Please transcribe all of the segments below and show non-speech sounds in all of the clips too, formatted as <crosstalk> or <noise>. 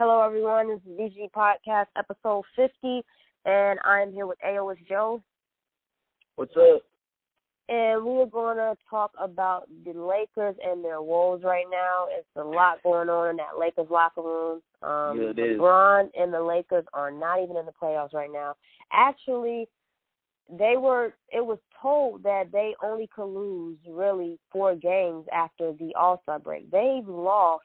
Hello, everyone. This is VG Podcast, episode 50, and I'm here with AOS Joe. What's up? And we are going to talk about the Lakers and their woes right now. It's a lot going on in that Lakers locker room. Um, yeah, it is. LeBron and the Lakers are not even in the playoffs right now. Actually, they were. It was told that they only could lose really four games after the All Star break. They've lost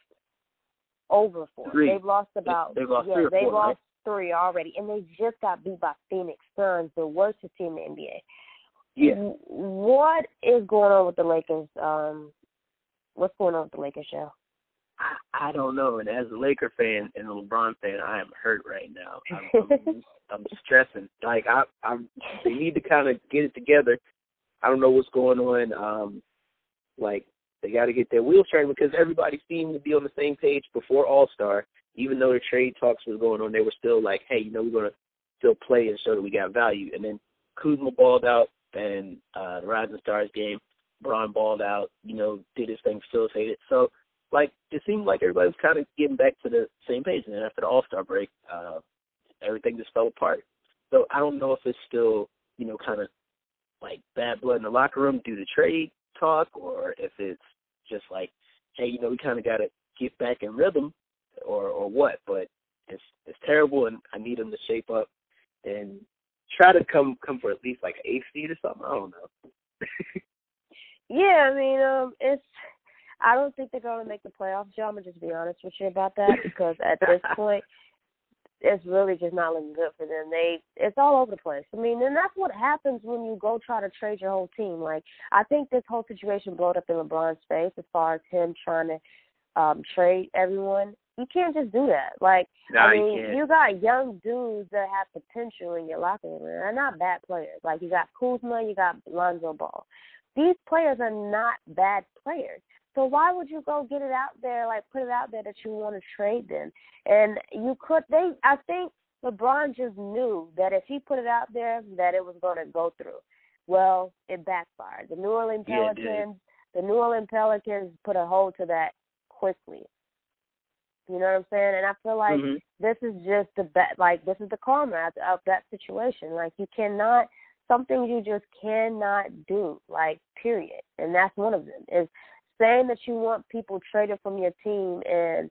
over four. Three. They've lost about They've lost yeah, three or they've four, lost right? Three already, and they just got beat by Phoenix Suns, the worst team in the NBA. Yeah. What is going on with the Lakers? Um, what's going on with the Lakers show? I, I don't know. And as a Laker fan and a LeBron fan, I am hurt right now. I'm, I'm, <laughs> I'm stressing. Like I, I'm. They need to kind of get it together. I don't know what's going on. Um, like they got to get their wheels turning because everybody seemed to be on the same page before All Star. Even though the trade talks was going on, they were still like, "Hey, you know, we're gonna still play and show that we got value." And then Kuzma balled out, and uh, the Rising Stars game, Bron balled out. You know, did his thing, facilitated. So, like, it seemed like everybody was kind of getting back to the same page. And then after the All Star break, uh, everything just fell apart. So I don't know if it's still, you know, kind of like bad blood in the locker room due to trade talk, or if it's just like, hey, you know, we kind of got to get back in rhythm, or or what. But it's it's terrible, and I need them to shape up and try to come come for at least like eighth seed or something. I don't know. <laughs> Yeah, I mean, um, it's. I don't think they're going to make the playoffs, Joe. I'm gonna just be honest with you about that <laughs> because at this point, it's really just not looking good for them. They, it's all over the place. I mean, and that's what happens when you go try to trade your whole team. Like, I think this whole situation blowed up in LeBron's face as far as him trying to um trade everyone. You can't just do that. Like, No, I mean, can't. you got young dudes that have potential in your locker room. They're not bad players. Like you got Kuzma, you got Lonzo Ball. These players are not bad players. So why would you go get it out there, like put it out there that you want to trade them? And you could. They, I think LeBron just knew that if he put it out there, that it was going to go through. Well, it backfired. The New Orleans Yeah. Pelicans, the New Orleans Pelicans put a hold to that quickly. You know what I'm saying? And I feel like Mhm. this is just the be- like this is the karma of, of that situation. Like you cannot some things you just cannot do. Like period. And that's one of them is saying that you want people traded from your team and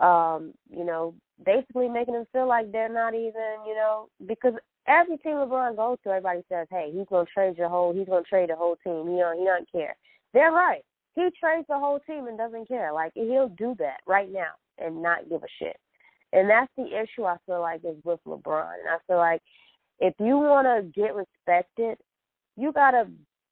um, you know, basically making them feel like they're not even, you know, because every team LeBron goes to, everybody says, "Hey, he's gonna trade your whole, he's gonna trade the whole team." You know, he doesn't care. They're right. He trades the whole team and doesn't care. Like he'll do that right now and not give a shit. And that's the issue I feel like is with LeBron. And I feel like if you want to get respected, you gotta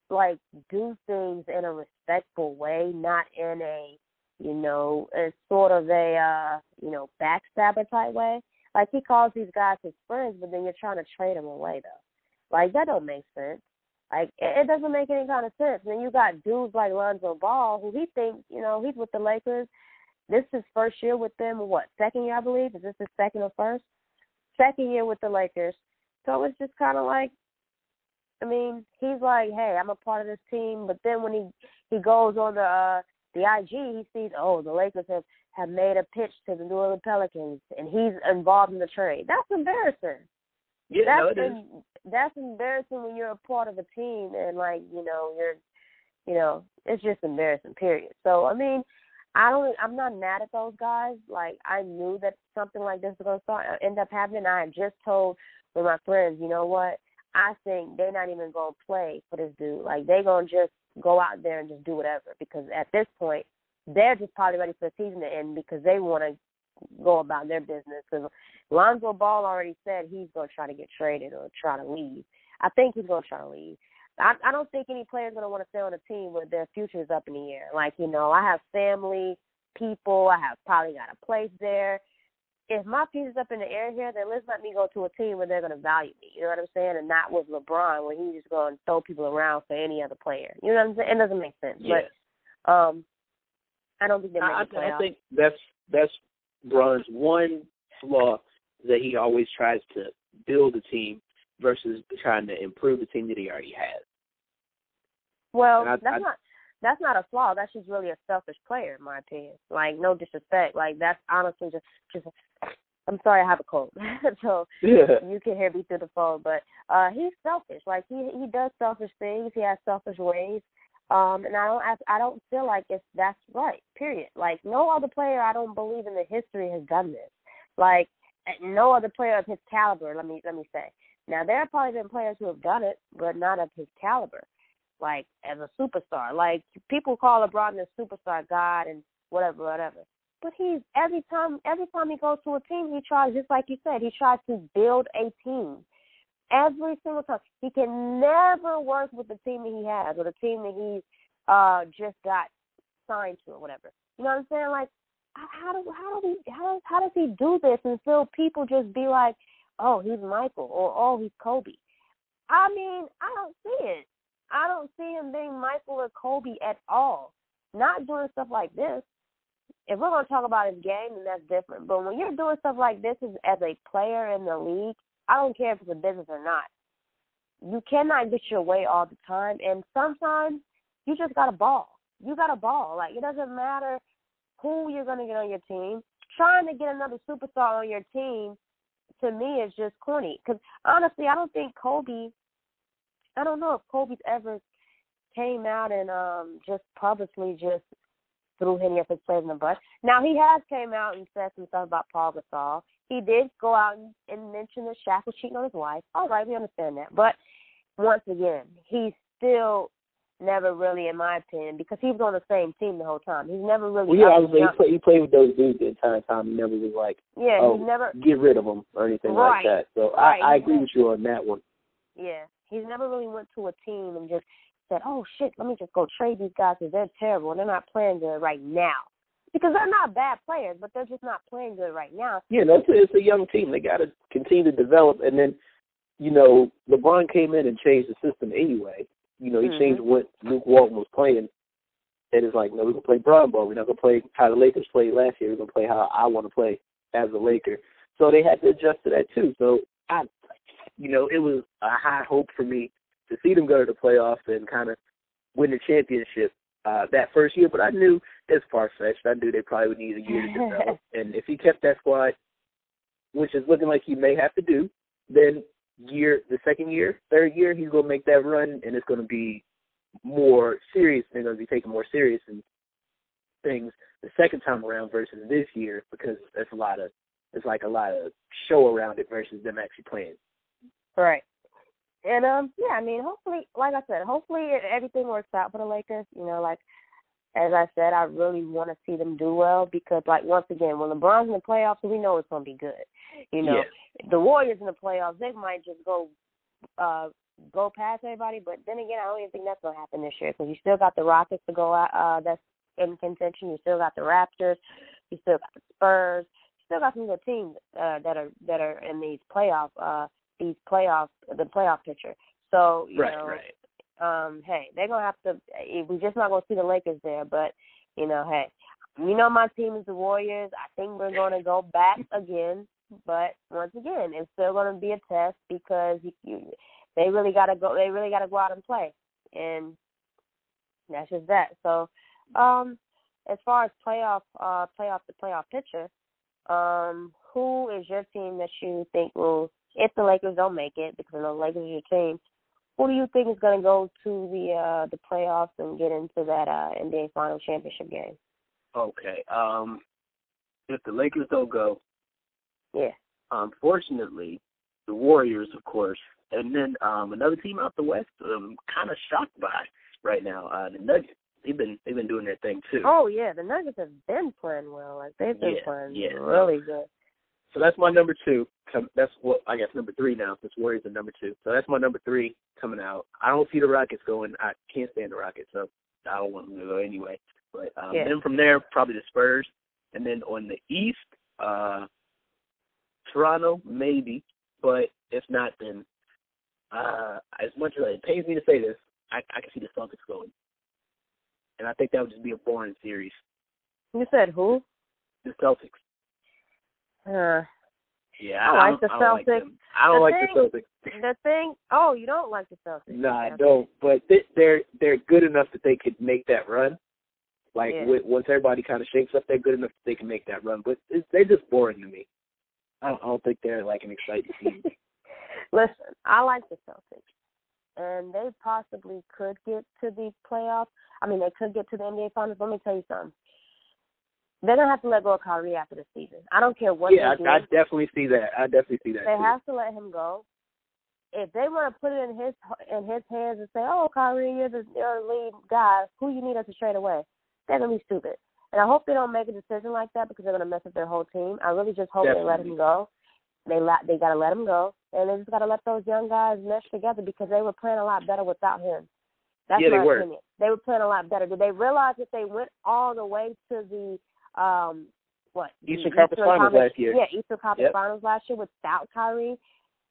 like do things in a respectful way, not in a you know, a sort of a uh, you know, backstabber type way. Like he calls these guys his friends, but then you're trying to trade them away though. Like that don't make sense. Like it it doesn't make any kind of sense. And then you got dudes like Lonzo Ball, who he thinks, you know, he's with the Lakers. This is first year with them. What second year, I believe? Is this his second or first? Second year with the Lakers. So it's just kind of like, I mean, he's like, hey, I'm a part of this team. But then when he he goes on the uh, the IG, he sees, oh, the Lakers have have made a pitch to the New Orleans Pelicans, and he's involved in the trade. That's embarrassing Yeah, no, that's is. em- that's embarrassing when you're a part of a team and like you know you're you know it's just embarrassing period so i mean i don't i'm not mad at those guys like i knew that something like this was going to start uh, end up happening i had just told with my friends you know what i think they're not even going to play for this dude like they're going to just go out there and just do whatever because at this point they're just probably ready for the season to end because they want to go about their business. Because Lonzo Ball already said he's going to try to get traded or try to leave. I think he's going to try to leave. I, I don't think any player's going to want to stay on a team where their future is up in the air. Like you know, I have family, people. I have probably got a place there. if my piece is up in the air here, then let's let me go to a team where they're going to value me. You know what I'm saying? And not with LeBron, where he's just going to throw people around for any other player. You know what I'm saying? It doesn't make sense. Yeah. But um, I don't think they're I, making I think that's that's Bron's one flaw that he always tries to build a team versus trying to improve the team that he already has. Well, I, that's I, not that's not a flaw. That's just really a selfish player, in my opinion. Like no disrespect. Like that's honestly just just. I'm sorry, I have a cold, <laughs> so yeah. you can hear me through the phone. But uh he's selfish. Like he he does selfish things. He has selfish ways. Um, and I don't I, I don't feel like it's that's right. Period. Like no other player I don't believe in the history has done this. Like no other player of his caliber. Let me let me say. Now there have probably been players who have done it, but not of his caliber like as a superstar. Like people call LeBron the superstar god and whatever, whatever. But he's every time every time he goes to a team he tries just like you said, he tries to build a team. Every single time. He can never work with the team that he has or the team that he's uh just got signed to or whatever. You know what I'm saying? Like how do how do we how does how does he do this and still people just be like, Oh, he's Michael or oh he's Kobe. I mean, I don't see it. I don't see him being Michael or Kobe at all. Not doing stuff like this. If we're going to talk about his game, then that's different. But when you're doing stuff like this as, a player in the league, I don't care if it's a business or not. You cannot get your way all the time, and sometimes you just got a ball. You got a ball. Like it doesn't matter who you're going to get on your team. Trying to get another superstar on your team to me is just corny. Because honestly, I don't think Kobe I don't know if Kobe's ever came out and um just publicly just threw any of his players in the bus. Now he has came out and said some stuff about Paul Gasol. He did go out and, and mention that Shaq was cheating on his wife. All right, we understand that. But once again, he's still never really, in my opinion, because he was on the same team the whole time. He's never really. Well, yeah, I was he, play, he played with those dudes the entire time. He never was like, yeah, oh, he never get rid of them or anything right, like that. So right. I, I agree with you on that one. Yeah, he's never really went to a team and just said, "Oh shit, let me just go trade these guys because they're terrible and they're not playing good right now." Because they're not bad players, but they're just not playing good right now. Yeah, no, it's a young team. They got to continue to develop, and then, you know, LeBron came in and changed the system anyway. You know, he mm-hmm. changed what Luke Walton was playing, and it's like, no, we're gonna play Bron ball. We're not gonna play how the Lakers played last year. We're gonna play how I want to play as a Laker. So they had to adjust to that too. So I, you know, it was a high hope for me to see them go to the playoffs and kind of win the championship uh, that first year. But I knew it's far fetched. I knew they probably would need a year to <laughs> develop. and if he kept that squad, which is looking like he may have to do, then year the second year, third year, he's gonna make that run, and it's gonna be more serious. They're gonna be taken more serious and things the second time around versus this year because there's a lot of it's like a lot of show around it versus them actually playing. Right. And um, yeah, I mean, hopefully, like I said, hopefully everything works out for the Lakers. You know, like as I said, I really want to see them do well because, like, once again, when LeBron's in the playoffs, we know it's going to be good. You know, the Warriors in the playoffs, they might just go uh go past everybody. But then again, I don't even think that's going to happen this year because you still got the Rockets to go out. Uh, that's in contention. You still got the Raptors. You still got the Spurs. You still got some good teams uh, that are that are in these playoff uh these playoff the playoff picture. So you right, know, right. um, hey, they're gonna have to. We're just not gonna see the Lakers there, but you know, hey, you know my team is the Warriors. I think we're gonna go back again, but once again, it's still gonna be a test because you, you, they really gotta go. They really gotta go out and play, and that's just that. So, um, as far as playoff, uh, playoff the playoff picture, um, who is your team that you think will if the Lakers don't make it, because I know the Lakers are your team, who do you think is going to go to the uh the playoffs and get into that uh NBA Final Championship game? Okay. Um, if the Lakers don't go, yeah. Unfortunately, the Warriors, of course, and then um another team out the West. I'm kind of shocked by right now. Uh, the Nuggets. They've been they've been doing their thing too. Oh yeah, the Nuggets have been playing well. Like they've been yeah, playing yeah. really good. So that's my number two. That's what I guess number three now. Since Warriors are number two, so that's my number three coming out. I don't see the Rockets going. I can't stand the Rockets, so I don't want them to go anyway. But um, yeah. then from there, probably the Spurs, and then on the East, uh, Toronto, maybe, but if not, then uh, as much as it pains me to say this, I, I can see the Celtics going, and I think that would just be a boring series. You said who? The Celtics. Uh, yeah, I I, like the don't, I don't like Celtics. them. I don't The like thing- the Celtics. the thing. Oh, you don't like the Celtics? No, I don't. But they, they're they're good enough that they could make that run. Like Yeah. wi- once everybody kind of shakes up, they're good enough that they can make that run. But it's, they're just boring to me. I don't, I don't think they're like an exciting team. <laughs> Listen, I like the Celtics, and they possibly could get to the playoffs. I mean, they could get to the NBA Finals. Let me tell you something. They're gonna have to let go of Kyrie after the season. I don't care what yeah, they do. I, I definitely see that. I definitely see that. they too. have to let him go. If they want to put it in his in his hands and say, "Oh, Kyrie, you're the, you're the lead guy. Who you need us to trade away?" They're gonna be stupid. And I hope they don't make a decision like that because they're gonna mess up their whole team. I really just hope they let him go. They la- they gotta let him go, and they just gotta let those young guys mesh together because they were playing a lot better without him. That's Yeah, they my were. opinion. They were playing a lot better. Did they realize that they went all the way to the um what Eastern Conference Finals last year. Yeah, Eastern Conference Yep. Finals last year without Kyrie.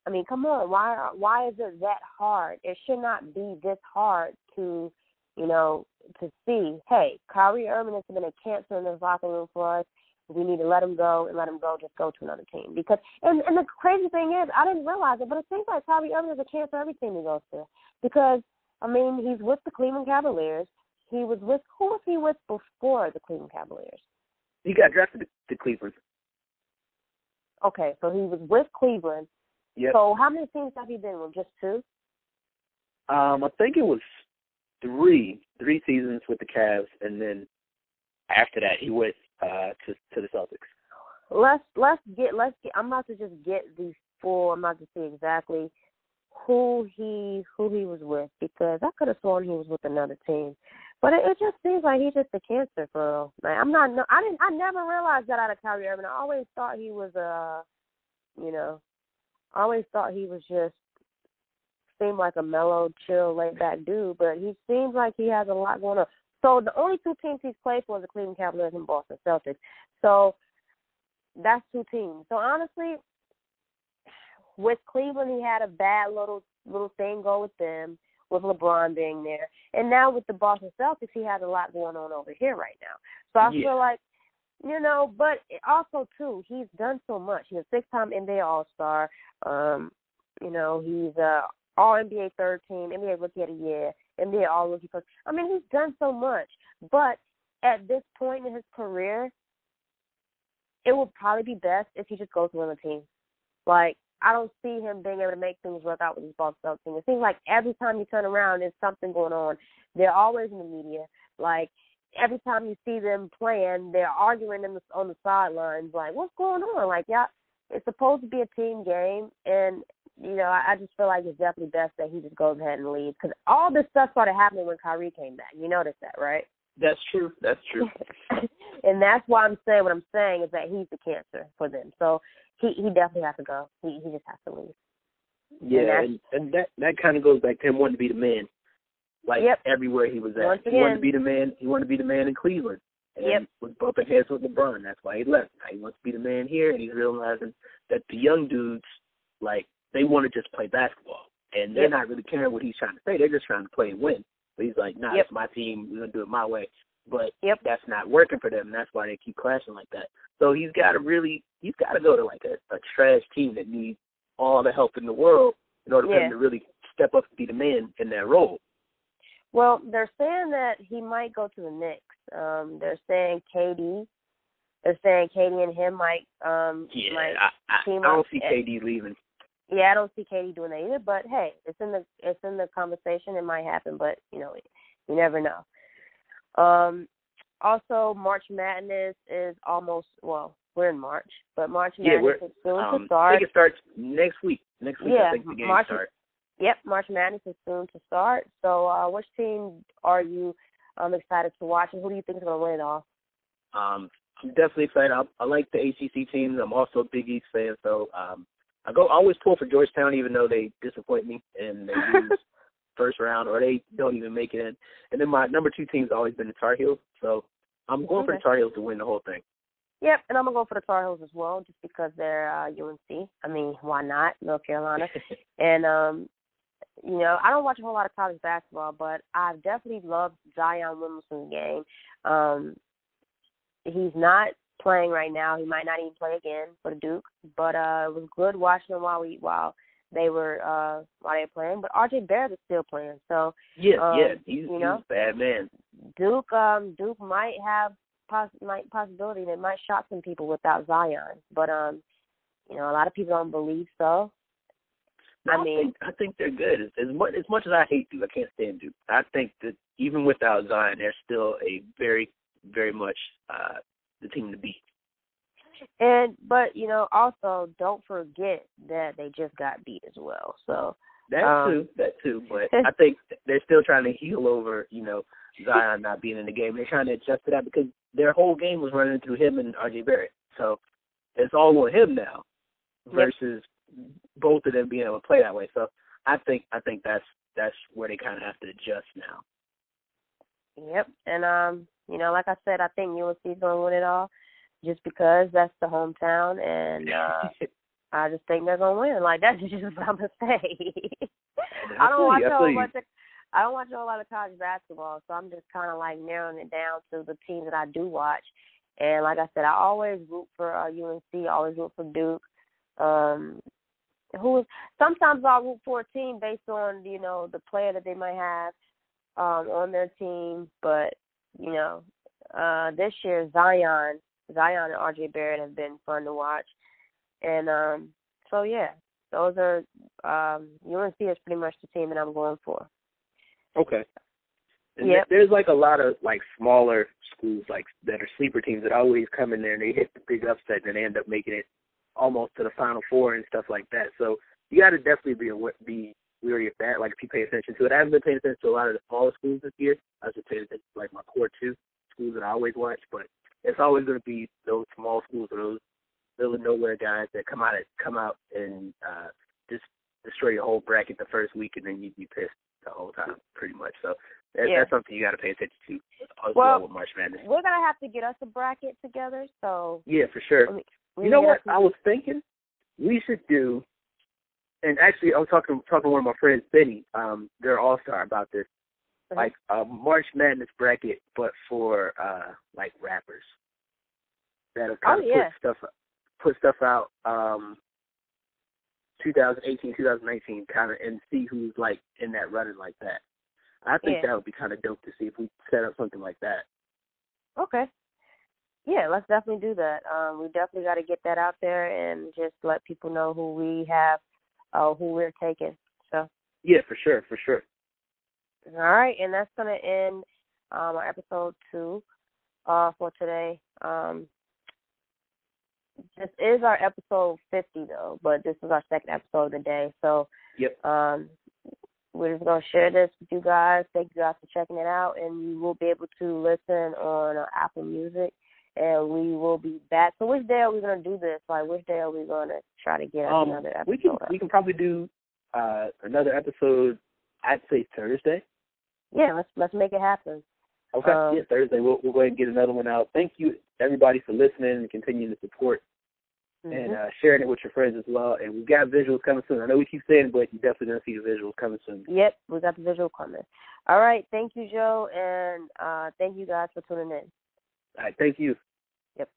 I mean, come on, why are, why is it that hard? It should not be this hard to, you know, to see. Hey, Kyrie Irving has been a cancer in this locker room for us. We need to let him go and let him go. Just go to another team because. And and the crazy thing is, I didn't realize it, but it seems like Kyrie Irving is a cancer every team he goes to because I mean he's with the Cleveland Cavaliers. He was with who was he with before the Cleveland Cavaliers? He got drafted to, Cleveland. Okay, so he was with Cleveland. Yep. So how many teams have he been with? Just two. Um, I think it was three, three seasons with the Cavs, and then after that he went uh to to the Celtics. let's let's get let's get I'm about to just get these four I'm about to see exactly who he who he was with because I could have sworn he was with another team. But it, it just seems like he's just a cancer for like I'm not no I didn't I never realized that out of Kyrie Irving. I always thought he was uh you know I always thought he was just seemed like a mellow, chill, laid back dude, but he seems like he has a lot going on. So the only two teams he's played for are the Cleveland Cavaliers and Boston Celtics. So that's two teams. So honestly, with Cleveland, he had a bad little little thing go with them, with LeBron being there, and now with the Boston Celtics, he has a lot going on over here right now. So I Yeah. feel like, you know, but also too, he's done so much. He's a six-time NBA All Star. Um, you know, he's a All NBA third team, NBA Rookie of the Year, NBA All Rookie first. I mean, he's done so much, but at this point in his career, it would probably be best if he just goes to another team. Like I don't see him being able to make things work out with his Boston team. It seems like every time you turn around, there's something going on. They're always in the media. Like every time you see them playing, they're arguing in the, on the sidelines. Like what's going on? Like yeah, it's supposed to be a team game, and you know I, I just feel like it's definitely best that he just goes ahead and leaves because all this stuff started happening when Kyrie came back. You noticed that, right? That's true. That's true. <laughs> and that's why I'm saying what I'm saying is that he's the cancer for them. So he he definitely has to go. He he just has to leave. Yeah, that's- and, and that that kind of goes back to him wanting to be the man, like Yep. everywhere he was at. Once he wanted to be the man. He wanted to be the man in Cleveland. And Yep. was bumping heads with LeBron. That's why he left. Now he wants to be the man here, and he's realizing that the young dudes, like, they want to just play basketball, and they're Yep. not really caring what he's trying to say. They're just trying to play and win. But he's like, Nah, Yep. it's my team. We're gonna do it my way. But Yep. that's not working for them. And that's why they keep clashing like that. So he's got to really, he's got to go to like a, a trash team that needs all the help in the world in order for him to really step up and be the man in that role. Well, they're saying that he might go to the Knicks. Um, they're saying KD. They're saying KD and him might um Yeah, might I, I, I don't see KD leaving. Yeah, I don't see KD doing that either. But hey, it's in the it's in the conversation. It might happen, but you know, you never know. Um, also, March Madness is almost well, we're in March, but March Madness we're- is soon to Um, I think it starts next week. Next week, Yeah, I think the March- start. Yep, March Madness is soon to start. So, uh, which team are you um excited to watch, and who do you think is going to win it all? Um, I'm definitely excited. I, I like the ACC teams. I'm also a Big East fan, so um, I go I always pull for Georgetown, even though they disappoint me and they <laughs> lose first round or they don't even make it in. And then my number two team's always been the Tar Heels, so I'm going for the Tar Heels to win the whole thing. Yep, and I'm gonna go for the Tar Heels as well, just because they're uh, UNC. I mean, why not North Carolina? <laughs> and um, you know, I don't watch a whole lot of college basketball, but I've definitely loved Zion Williamson's game. Um, he's not playing right now. He might not even play again for the Duke, but uh, it was good watching him while we while they were uh while they were playing. But RJ Barrett is still playing, so yeah, um, yeah, he's, you know, he's a bad man. Duke um Duke might have poss- might possibility they might shock some people without Zion, but um you know a lot of people don't believe so. No, I mean, think, I think they're good. As, as much as much as I hate Duke, I can't stand Duke. I think that even without Zion, they're still a very, very much uh the team to beat. And but you know, also don't forget that they just got beat as well. So that um, too, that too. But <laughs> I think they're still trying to heal over, you know, Zion not being in the game. They're trying to adjust to that because their whole game was running through him and RJ Barrett. So it's all on him now versus yep. both of them being able to play that way. So I think I think that's that's where they kind of have to adjust now. Yep, and um, you know, like I said, I think UNC's gonna win it all just because that's the hometown, and uh I just think they're gonna win. Like that's <laughs> just what I'm gonna say. I don't watch a whole bunch of I don't watch a whole lot of college basketball, so I'm just kind of like narrowing it down to the teams that I do watch. And like I said, I always root for uh, UNC, always root for Duke. Um, who is sometimes I'll root for a team based on you know the player that they might have um, on their team, but uh, this year Zion Zion and RJ Barrett have been fun to watch. And um so yeah, those are um UNC is pretty much the team that I'm going for. Okay. Yeah. There's like a lot of like smaller schools like that are sleeper teams that always come in there and they hit the big upset and they end up making it almost to the final four and stuff like that. So you got to definitely be be weary of that. Like if you pay attention to it, I haven't been paying attention to a lot of the smaller schools this year. I was just paying attention to like my core two schools that I always watch, but it's always going to be those small schools or those middle of nowhere guys that come out come out and uh, just destroy your whole bracket the first week, and then you'd be pissed the whole time, pretty much. So that, yeah. that's something you got to pay attention to as well, well with March Madness. We're gonna have to get us a bracket together. So yeah, for sure. We, we you know what? I was thinking we should do. And actually, I was talking talking to one of my friends, Benny. Um, they're all star about this. Mm-hmm. Like a March Madness bracket, but for uh like rappers. That'll kind oh, of yeah. put stuff put stuff out um 2018 2019 kind of and see who's like in that running like that. I think yeah. that would be kind of dope to see if we set up something like that. Okay. Yeah let's definitely do that. Um we definitely got to get that out there and just let people know who we have uh who we're taking so. Yeah for sure for sure all right and that's going to end um our episode two uh for today um this is our episode 50 though, but this is our second episode of the day. So, yep. Um, we're just gonna share this with you guys. Thank you guys for checking it out, and you will be able to listen on uh, Apple Music. And we will be back. So, which day are we gonna do this? Like, which day are we gonna try to get um, another episode? We can up? we can probably do uh another episode. I'd say Thursday. Yeah, let's let's make it happen. Okay, um, yeah, Thursday. We'll we'll go ahead and get another one out. Thank you everybody for listening and continuing to support mm-hmm. and uh, sharing it with your friends as well. And we've got visuals coming soon. I know we keep saying but you're definitely going to see the visuals coming soon. Yep, we got the visual coming. All right, thank you, Joe, and uh, thank you guys for tuning in. All right, thank you. Yep.